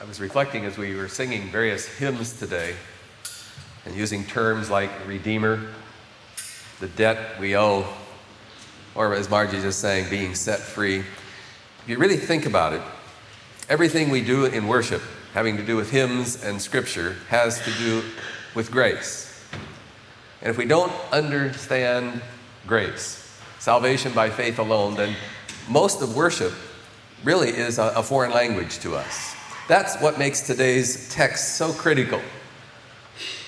I was reflecting as we were singing various hymns today and using terms like Redeemer, the debt we owe, or as Margie just saying, being set free. If you really think about it, everything we do in worship, having to do with hymns and scripture, has to do with grace. And if we don't understand grace, salvation by faith alone, then most of worship really is a, a foreign language to us. That's what makes today's text so critical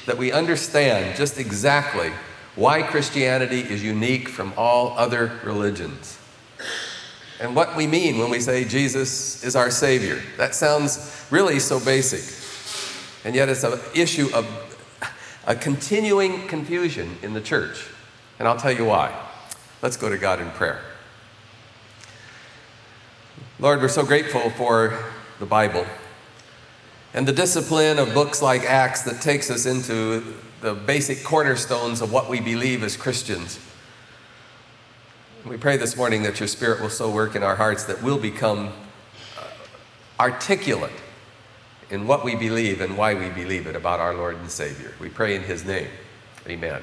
that we understand just exactly why Christianity is unique from all other religions. And what we mean when we say Jesus is our Savior. That sounds really so basic. And yet it's an issue of a continuing confusion in the church. And I'll tell you why. Let's go to God in prayer. Lord, we're so grateful for the Bible and the discipline of books like Acts that takes us into the basic cornerstones of what we believe as Christians. We pray this morning that your Spirit will so work in our hearts that we'll become uh, articulate in what we believe and why we believe it about our Lord and Savior. We pray in His name. Amen.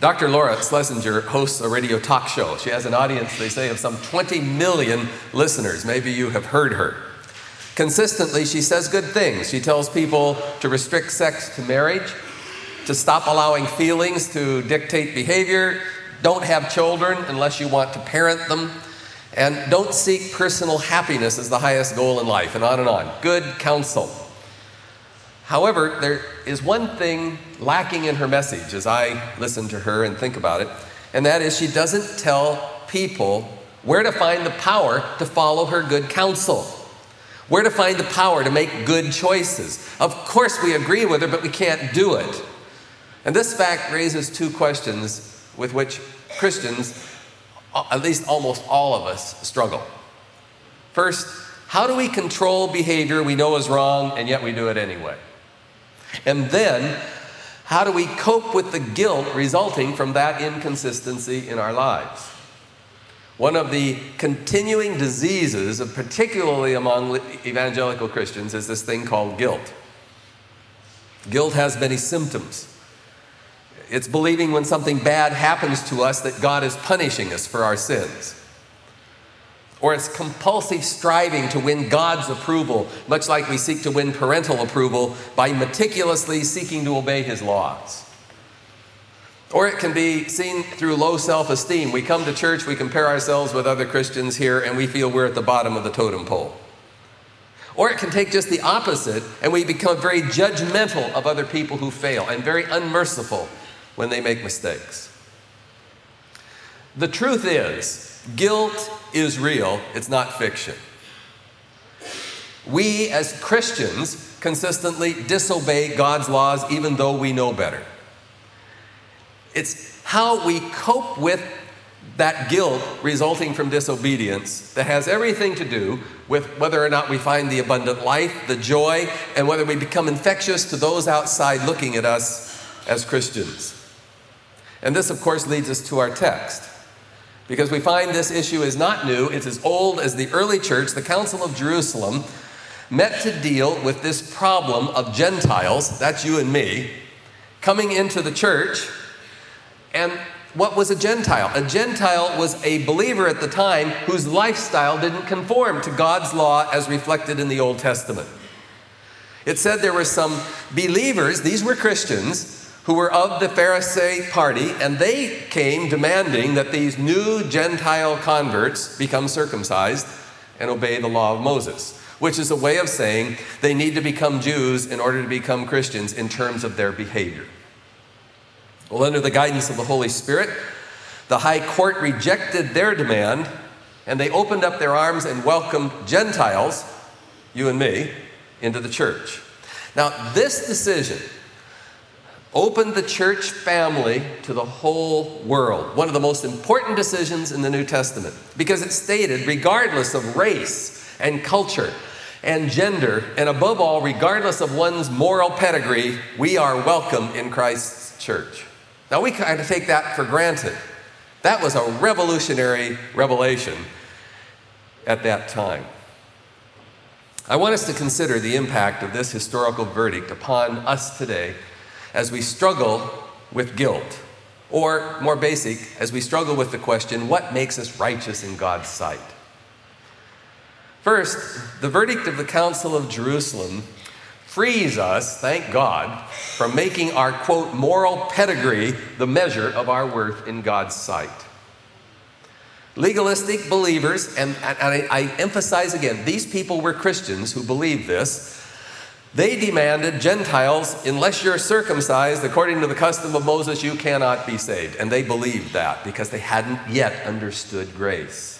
Dr. Laura Schlesinger hosts a radio talk show. She has an audience, they say, of some 20 million listeners. Maybe you have heard her. Consistently, she says good things. She tells people to restrict sex to marriage, to stop allowing feelings to dictate behavior, don't have children unless you want to parent them, and don't seek personal happiness as the highest goal in life, and on and on. Good counsel. However, there is one thing lacking in her message as I listen to her and think about it, and that is she doesn't tell people where to find the power to follow her good counsel. Where to find the power to make good choices. Of course, we agree with her, but we can't do it. And this fact raises two questions with which Christians, at least almost all of us, struggle. First, how do we control behavior we know is wrong and yet we do it anyway? And then, how do we cope with the guilt resulting from that inconsistency in our lives? One of the continuing diseases, particularly among evangelical Christians, is this thing called guilt. Guilt has many symptoms. It's believing when something bad happens to us that God is punishing us for our sins. Or it's compulsive striving to win God's approval, much like we seek to win parental approval by meticulously seeking to obey His laws. Or it can be seen through low self esteem. We come to church, we compare ourselves with other Christians here, and we feel we're at the bottom of the totem pole. Or it can take just the opposite, and we become very judgmental of other people who fail and very unmerciful when they make mistakes. The truth is, guilt is real, it's not fiction. We as Christians consistently disobey God's laws even though we know better. It's how we cope with that guilt resulting from disobedience that has everything to do with whether or not we find the abundant life, the joy, and whether we become infectious to those outside looking at us as Christians. And this, of course, leads us to our text. Because we find this issue is not new, it's as old as the early church, the Council of Jerusalem, met to deal with this problem of Gentiles, that's you and me, coming into the church. And what was a Gentile? A Gentile was a believer at the time whose lifestyle didn't conform to God's law as reflected in the Old Testament. It said there were some believers, these were Christians, who were of the Pharisee party, and they came demanding that these new Gentile converts become circumcised and obey the law of Moses, which is a way of saying they need to become Jews in order to become Christians in terms of their behavior. Well, under the guidance of the Holy Spirit, the high court rejected their demand and they opened up their arms and welcomed Gentiles, you and me, into the church. Now, this decision opened the church family to the whole world. One of the most important decisions in the New Testament because it stated, regardless of race and culture and gender, and above all, regardless of one's moral pedigree, we are welcome in Christ's church. Now, we kind of take that for granted. That was a revolutionary revelation at that time. I want us to consider the impact of this historical verdict upon us today as we struggle with guilt, or more basic, as we struggle with the question what makes us righteous in God's sight? First, the verdict of the Council of Jerusalem frees us, thank God, from making our quote moral pedigree the measure of our worth in God's sight. Legalistic believers, and, and I, I emphasize again, these people were Christians who believed this. They demanded Gentiles, unless you're circumcised according to the custom of Moses, you cannot be saved. And they believed that because they hadn't yet understood grace.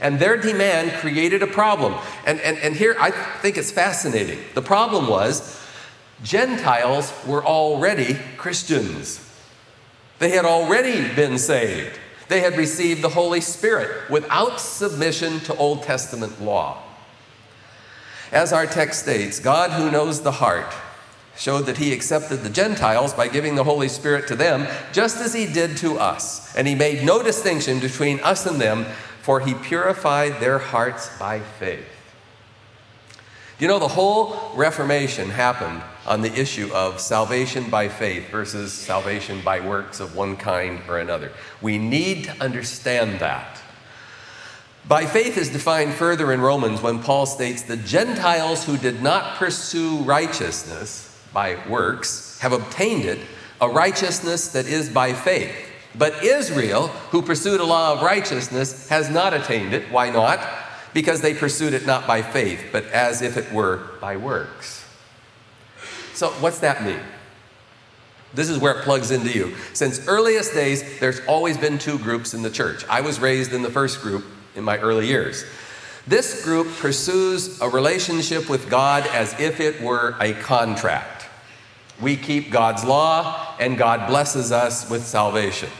And their demand created a problem. And, and, and here I think it's fascinating. The problem was Gentiles were already Christians, they had already been saved. They had received the Holy Spirit without submission to Old Testament law. As our text states, God who knows the heart showed that he accepted the Gentiles by giving the Holy Spirit to them, just as he did to us. And he made no distinction between us and them, for he purified their hearts by faith. You know, the whole Reformation happened on the issue of salvation by faith versus salvation by works of one kind or another. We need to understand that. By faith is defined further in Romans when Paul states the Gentiles who did not pursue righteousness by works have obtained it, a righteousness that is by faith. But Israel, who pursued a law of righteousness, has not attained it. Why not? Because they pursued it not by faith, but as if it were by works. So, what's that mean? This is where it plugs into you. Since earliest days, there's always been two groups in the church. I was raised in the first group in my early years. This group pursues a relationship with God as if it were a contract. We keep God's law, and God blesses us with salvation.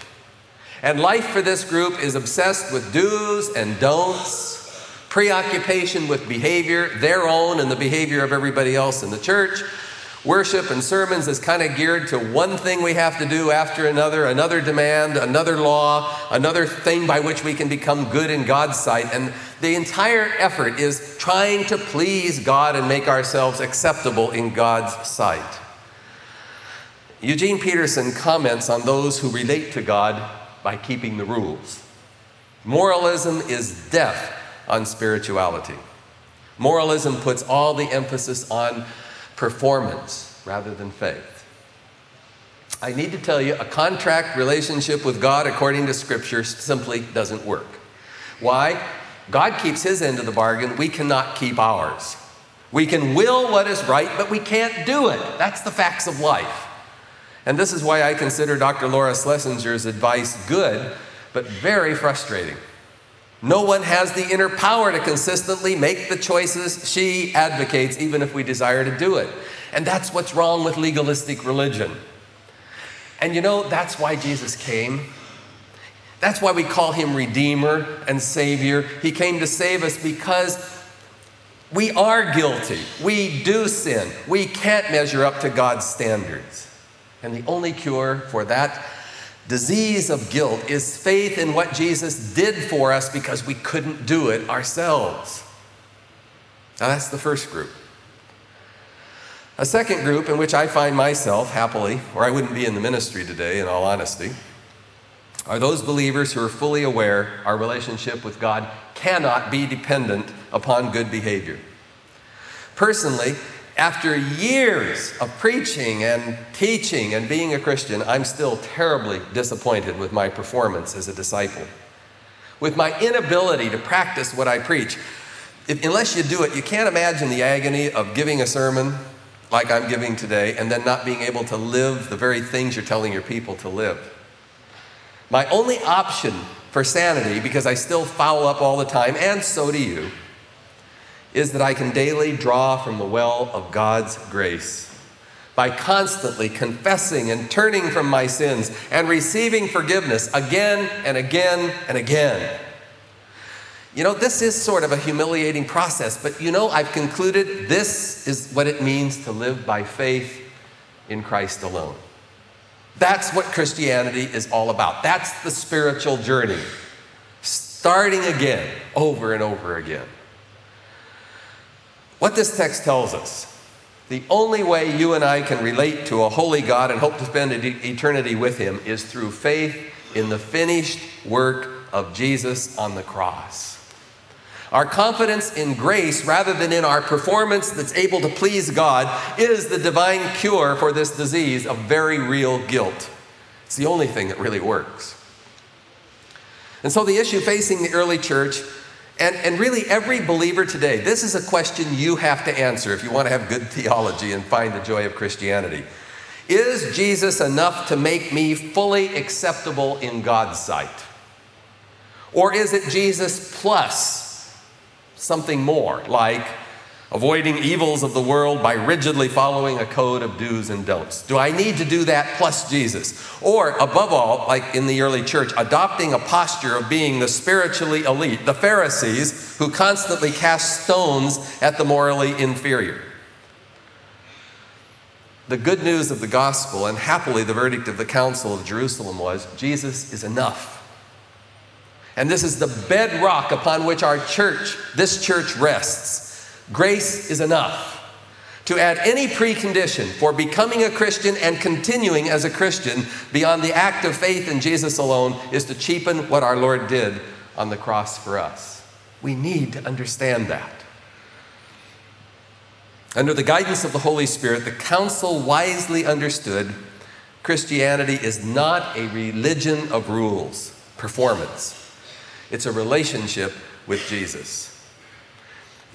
And life for this group is obsessed with do's and don'ts, preoccupation with behavior, their own and the behavior of everybody else in the church, Worship and sermons is kind of geared to one thing we have to do after another, another demand, another law, another thing by which we can become good in God's sight. And the entire effort is trying to please God and make ourselves acceptable in God's sight. Eugene Peterson comments on those who relate to God by keeping the rules. Moralism is death on spirituality. Moralism puts all the emphasis on performance rather than faith. I need to tell you, a contract relationship with God according to Scripture simply doesn't work. Why? God keeps his end of the bargain, we cannot keep ours. We can will what is right, but we can't do it. That's the facts of life. And this is why I consider Dr. Laura Schlesinger's advice good, but very frustrating. No one has the inner power to consistently make the choices she advocates, even if we desire to do it. And that's what's wrong with legalistic religion. And you know, that's why Jesus came. That's why we call him Redeemer and Savior. He came to save us because we are guilty. We do sin. We can't measure up to God's standards. And the only cure for that disease of guilt is faith in what Jesus did for us because we couldn't do it ourselves. Now, that's the first group. A second group in which I find myself happily, or I wouldn't be in the ministry today, in all honesty, are those believers who are fully aware our relationship with God cannot be dependent upon good behavior. Personally, after years of preaching and teaching and being a Christian, I'm still terribly disappointed with my performance as a disciple. With my inability to practice what I preach. If, unless you do it, you can't imagine the agony of giving a sermon like I'm giving today and then not being able to live the very things you're telling your people to live. My only option for sanity, because I still foul up all the time, and so do you, is that I can daily draw from the well of God's grace by constantly confessing and turning from my sins and receiving forgiveness again and again and again. You know, this is sort of a humiliating process, but you know, I've concluded this is what it means to live by faith in Christ alone. That's what Christianity is all about. That's the spiritual journey. Starting again, over and over again. What this text tells us the only way you and I can relate to a holy God and hope to spend eternity with Him is through faith in the finished work of Jesus on the cross. Our confidence in grace rather than in our performance that's able to please God is the divine cure for this disease of very real guilt. It's the only thing that really works. And so, the issue facing the early church, and, and really every believer today, this is a question you have to answer if you want to have good theology and find the joy of Christianity. Is Jesus enough to make me fully acceptable in God's sight? Or is it Jesus plus something more, like avoiding evils of the world by rigidly following a code of do's and don'ts? Do I need to do that plus Jesus? Or, above all, like in the early church, adopting a posture of being the spiritually elite, the Pharisees who constantly cast stones at the morally inferior? The good news of the gospel, and happily the verdict of the Council of Jerusalem was Jesus is enough. And this is the bedrock upon which our church, this church, rests. Grace is enough. To add any precondition for becoming a Christian and continuing as a Christian beyond the act of faith in Jesus alone is to cheapen what our Lord did on the cross for us. We need to understand that. Under the guidance of the Holy Spirit, the council wisely understood Christianity is not a religion of rules, performance. It's a relationship with Jesus.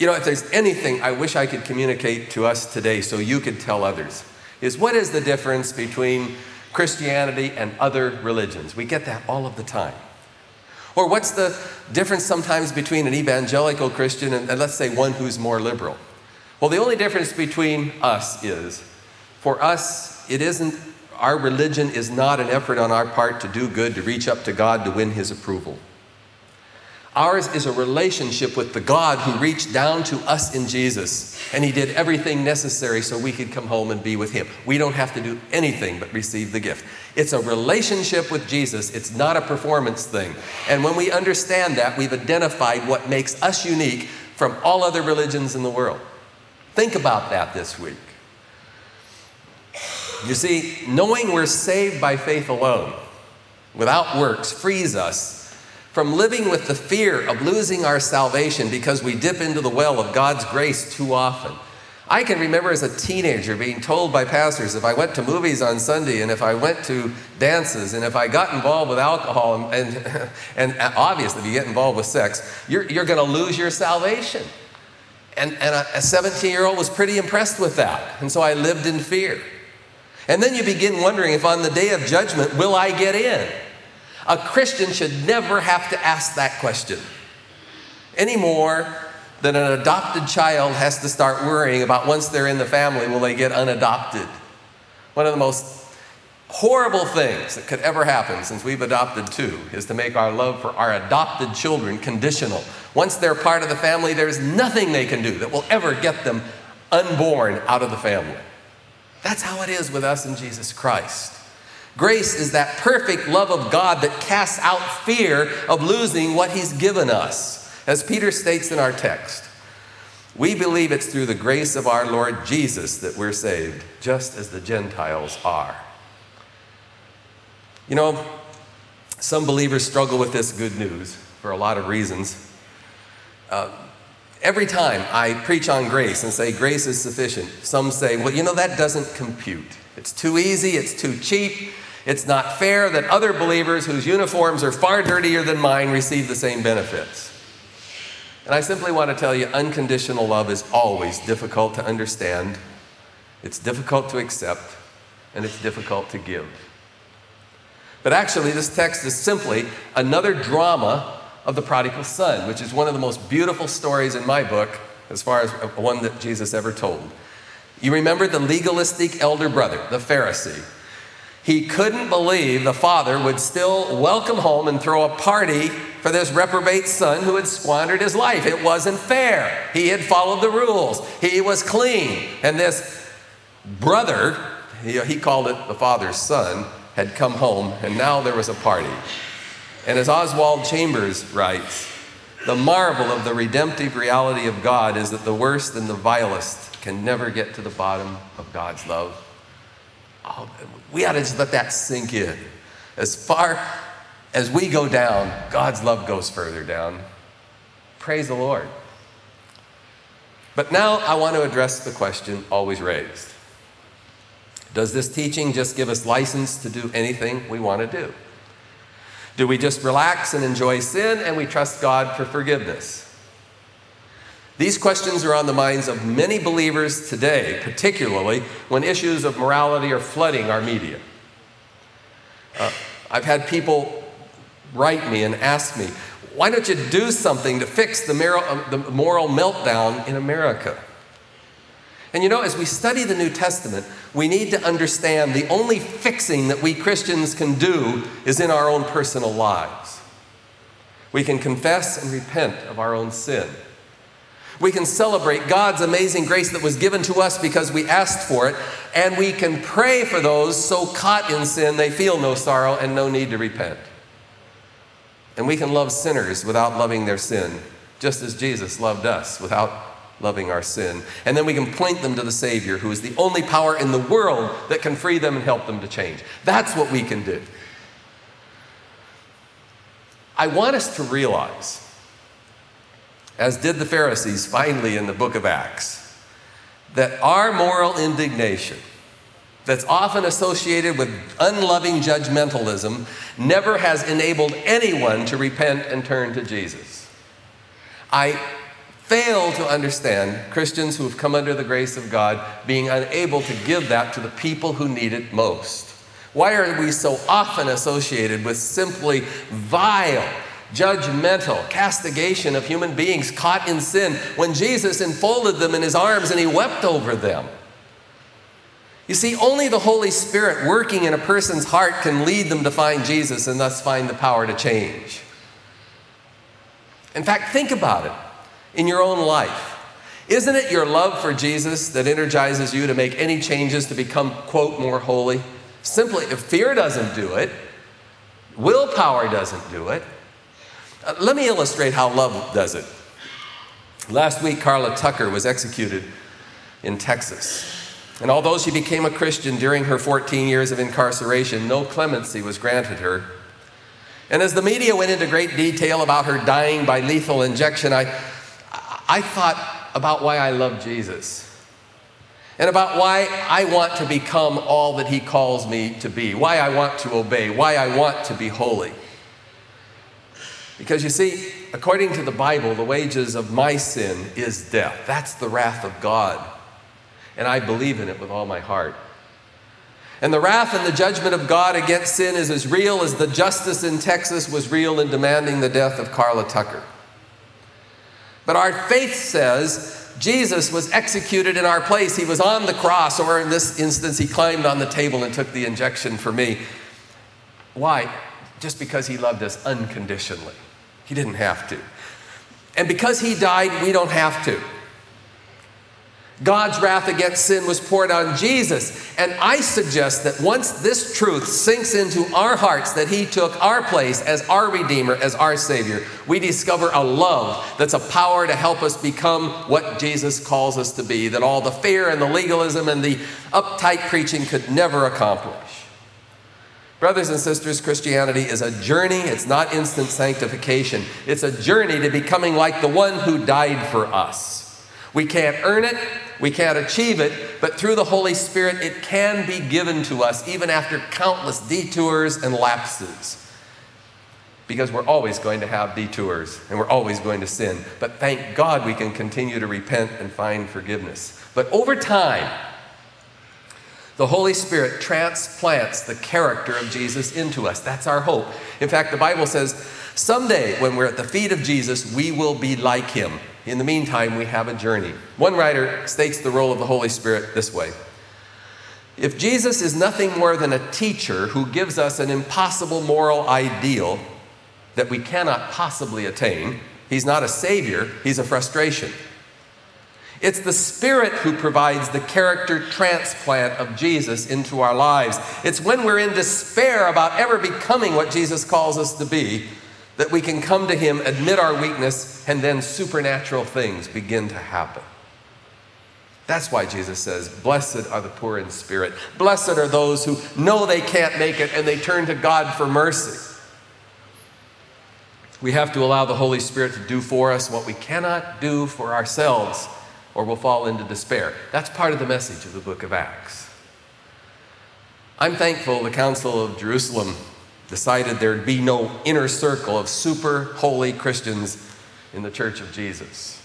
You know, if there's anything I wish I could communicate to us today so you could tell others, is what is the difference between Christianity and other religions? We get that all of the time. Or what's the difference sometimes between an evangelical Christian and, and let's say one who's more liberal? Well, the only difference between us is for us, it isn't, our religion is not an effort on our part to do good, to reach up to God, to win His approval. Ours is a relationship with the God who reached down to us in Jesus, and He did everything necessary so we could come home and be with Him. We don't have to do anything but receive the gift. It's a relationship with Jesus, it's not a performance thing. And when we understand that, we've identified what makes us unique from all other religions in the world. Think about that this week. You see, knowing we're saved by faith alone, without works, frees us from living with the fear of losing our salvation because we dip into the well of God's grace too often. I can remember as a teenager being told by pastors if I went to movies on Sunday and if I went to dances and if I got involved with alcohol and, and, and obviously if you get involved with sex, you're, you're going to lose your salvation. And, and a 17 year old was pretty impressed with that. And so I lived in fear. And then you begin wondering if on the day of judgment, will I get in? A Christian should never have to ask that question any more than an adopted child has to start worrying about once they're in the family, will they get unadopted? One of the most horrible things that could ever happen since we've adopted two is to make our love for our adopted children conditional. Once they're part of the family, there's nothing they can do that will ever get them unborn out of the family. That's how it is with us in Jesus Christ. Grace is that perfect love of God that casts out fear of losing what He's given us. As Peter states in our text, we believe it's through the grace of our Lord Jesus that we're saved, just as the Gentiles are. You know, some believers struggle with this good news for a lot of reasons. Uh, every time I preach on grace and say grace is sufficient, some say, well, you know, that doesn't compute. It's too easy, it's too cheap, it's not fair that other believers whose uniforms are far dirtier than mine receive the same benefits. And I simply want to tell you unconditional love is always difficult to understand, it's difficult to accept, and it's difficult to give. But actually, this text is simply another drama of the prodigal son, which is one of the most beautiful stories in my book, as far as one that Jesus ever told. You remember the legalistic elder brother, the Pharisee, he couldn't believe the father would still welcome home and throw a party for this reprobate son who had squandered his life. It wasn't fair. He had followed the rules, he was clean. And this brother, he, called it the father's son, had come home, and now there was a party. And as Oswald Chambers writes, The marvel of the redemptive reality of God is that the worst and the vilest can never get to the bottom of God's love. Oh, we ought to just let that sink in. As far as we go down, God's love goes further down. Praise the Lord. But now I want to address the question always raised Does this teaching just give us license to do anything we want to do? Do we just relax and enjoy sin and we trust God for forgiveness? These questions are on the minds of many believers today, particularly when issues of morality are flooding our media. Uh, I've had people write me and ask me, why don't you do something to fix the moral, uh, the moral meltdown in America? And you know, as we study the New Testament, we need to understand the only fixing that we Christians can do is in our own personal lives. We can confess and repent of our own sin. We can celebrate God's amazing grace that was given to us because we asked for it, and we can pray for those so caught in sin they feel no sorrow and no need to repent. And we can love sinners without loving their sin, just as Jesus loved us without loving our sin. And then we can point them to the Savior, who is the only power in the world that can free them and help them to change. That's what we can do. I want us to realize, as did the Pharisees finally in the book of Acts, that our moral indignation, that's often associated with unloving judgmentalism never has enabled anyone to repent and turn to Jesus. I fail to understand Christians who have come under the grace of God being unable to give that to the people who need it most. Why are we so often associated with simply vile, judgmental castigation of human beings caught in sin when Jesus enfolded them in his arms and he wept over them? You see, only the Holy Spirit working in a person's heart can lead them to find Jesus and thus find the power to change. In fact, think about it in your own life. Isn't it your love for Jesus that energizes you to make any changes to become, quote, more holy? Simply, if fear doesn't do it, willpower doesn't do it. Uh, let me illustrate how love does it. Last week, Karla Tucker was executed in Texas. And although she became a Christian during her 14 years of incarceration, no clemency was granted her. And as the media went into great detail about her dying by lethal injection, I, I thought about why I love Jesus and about why I want to become all that He calls me to be, why I want to obey, why I want to be holy. Because you see, according to the Bible, the wages of my sin is death. That's the wrath of God and I believe in it with all my heart. And the wrath and the judgment of God against sin is as real as the justice in Texas was real in demanding the death of Karla Tucker. But our faith says Jesus was executed in our place. He was on the cross, or in this instance, he climbed on the table and took the injection for me. Why? Just because he loved us unconditionally. He didn't have to. And because he died, we don't have to. God's wrath against sin was poured on Jesus. And I suggest that once this truth sinks into our hearts that He took our place as our Redeemer, as our Savior, we discover a love that's a power to help us become what Jesus calls us to be, that all the fear and the legalism and the uptight preaching could never accomplish. Brothers and sisters, Christianity is a journey. It's not instant sanctification. It's a journey to becoming like the one who died for us. We can't earn it, we can't achieve it, but through the Holy Spirit, it can be given to us even after countless detours and lapses. Because we're always going to have detours and we're always going to sin. But thank God we can continue to repent and find forgiveness. But over time, the Holy Spirit transplants the character of Jesus into us. That's our hope. In fact, the Bible says someday when we're at the feet of Jesus, we will be like him. In the meantime, we have a journey. One writer states the role of the Holy Spirit this way If Jesus is nothing more than a teacher who gives us an impossible moral ideal that we cannot possibly attain, he's not a savior, he's a frustration. It's the Spirit who provides the character transplant of Jesus into our lives. It's when we're in despair about ever becoming what Jesus calls us to be that we can come to Him, admit our weakness, and then supernatural things begin to happen. That's why Jesus says, Blessed are the poor in spirit. Blessed are those who know they can't make it and they turn to God for mercy. We have to allow the Holy Spirit to do for us what we cannot do for ourselves, or we'll fall into despair. That's part of the message of the book of Acts. I'm thankful the Council of Jerusalem decided there'd be no inner circle of super holy Christians in the Church of Jesus.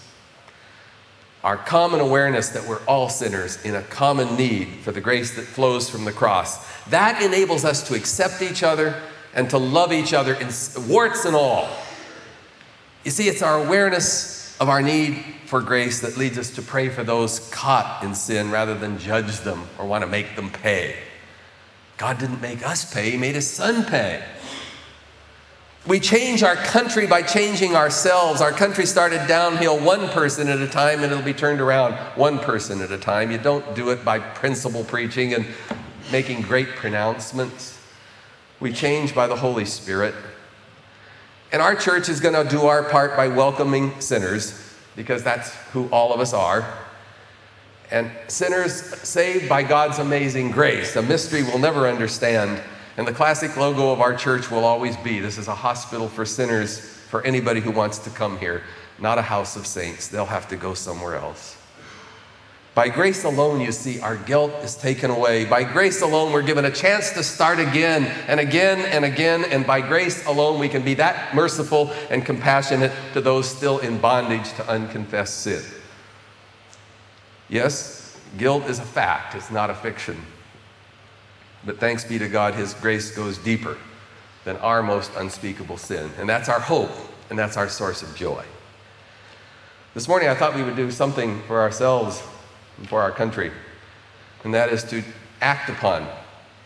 Our common awareness that we're all sinners in a common need for the grace that flows from the cross, that enables us to accept each other and to love each other in warts and all. You see, it's our awareness of our need for grace that leads us to pray for those caught in sin rather than judge them or want to make them pay. God didn't make us pay, He made His Son pay. We change our country by changing ourselves. Our country started downhill one person at a time and it'll be turned around one person at a time. You don't do it by principle preaching and making great pronouncements. We change by the Holy Spirit. And our church is going to do our part by welcoming sinners because that's who all of us are and sinners saved by God's amazing grace, a mystery we'll never understand. And the classic logo of our church will always be this is a hospital for sinners for anybody who wants to come here, not a house of saints. They'll have to go somewhere else. By grace alone, you see, our guilt is taken away. By grace alone, we're given a chance to start again and again and again. And by grace alone, we can be that merciful and compassionate to those still in bondage to unconfessed sin. Yes, guilt is a fact, it's not a fiction. But thanks be to God, His grace goes deeper than our most unspeakable sin. And that's our hope, and that's our source of joy. This morning, I thought we would do something for ourselves and for our country, and that is to act upon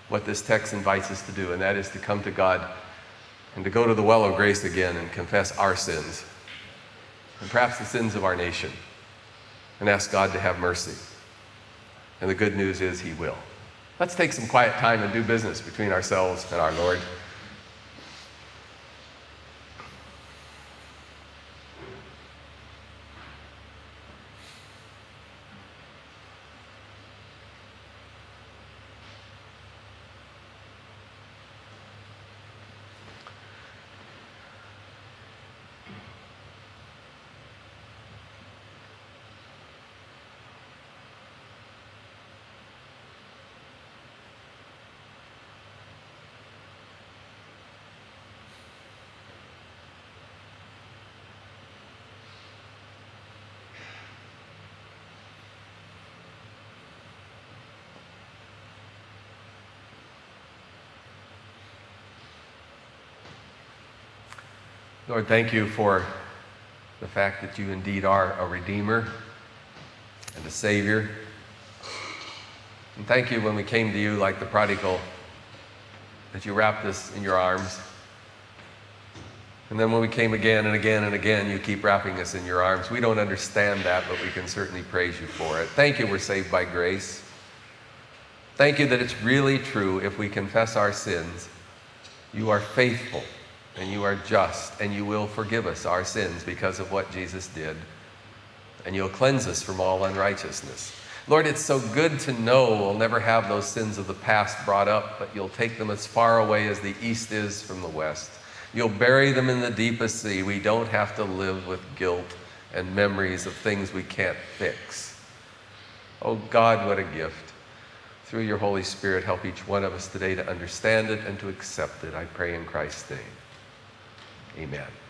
what this text invites us to do, and that is to come to God and to go to the well of grace again and confess our sins, and perhaps the sins of our nation and ask God to have mercy. And the good news is He will. Let's take some quiet time and do business between ourselves and our Lord. Lord, thank you for the fact that you indeed are a Redeemer and a Savior. And thank you when we came to you like the prodigal, that you wrapped us in your arms. And then when we came again and again and again, you keep wrapping us in your arms. We don't understand that, but we can certainly praise you for it. Thank you, we're saved by grace. Thank you that it's really true if we confess our sins. You are faithful and you are just, and you will forgive us our sins because of what Jesus did, and you'll cleanse us from all unrighteousness. Lord, it's so good to know we'll never have those sins of the past brought up, but you'll take them as far away as the east is from the west. You'll bury them in the deepest sea. We don't have to live with guilt and memories of things we can't fix. Oh God, what a gift. Through your Holy Spirit, help each one of us today to understand it and to accept it. I pray in Christ's name. Amen.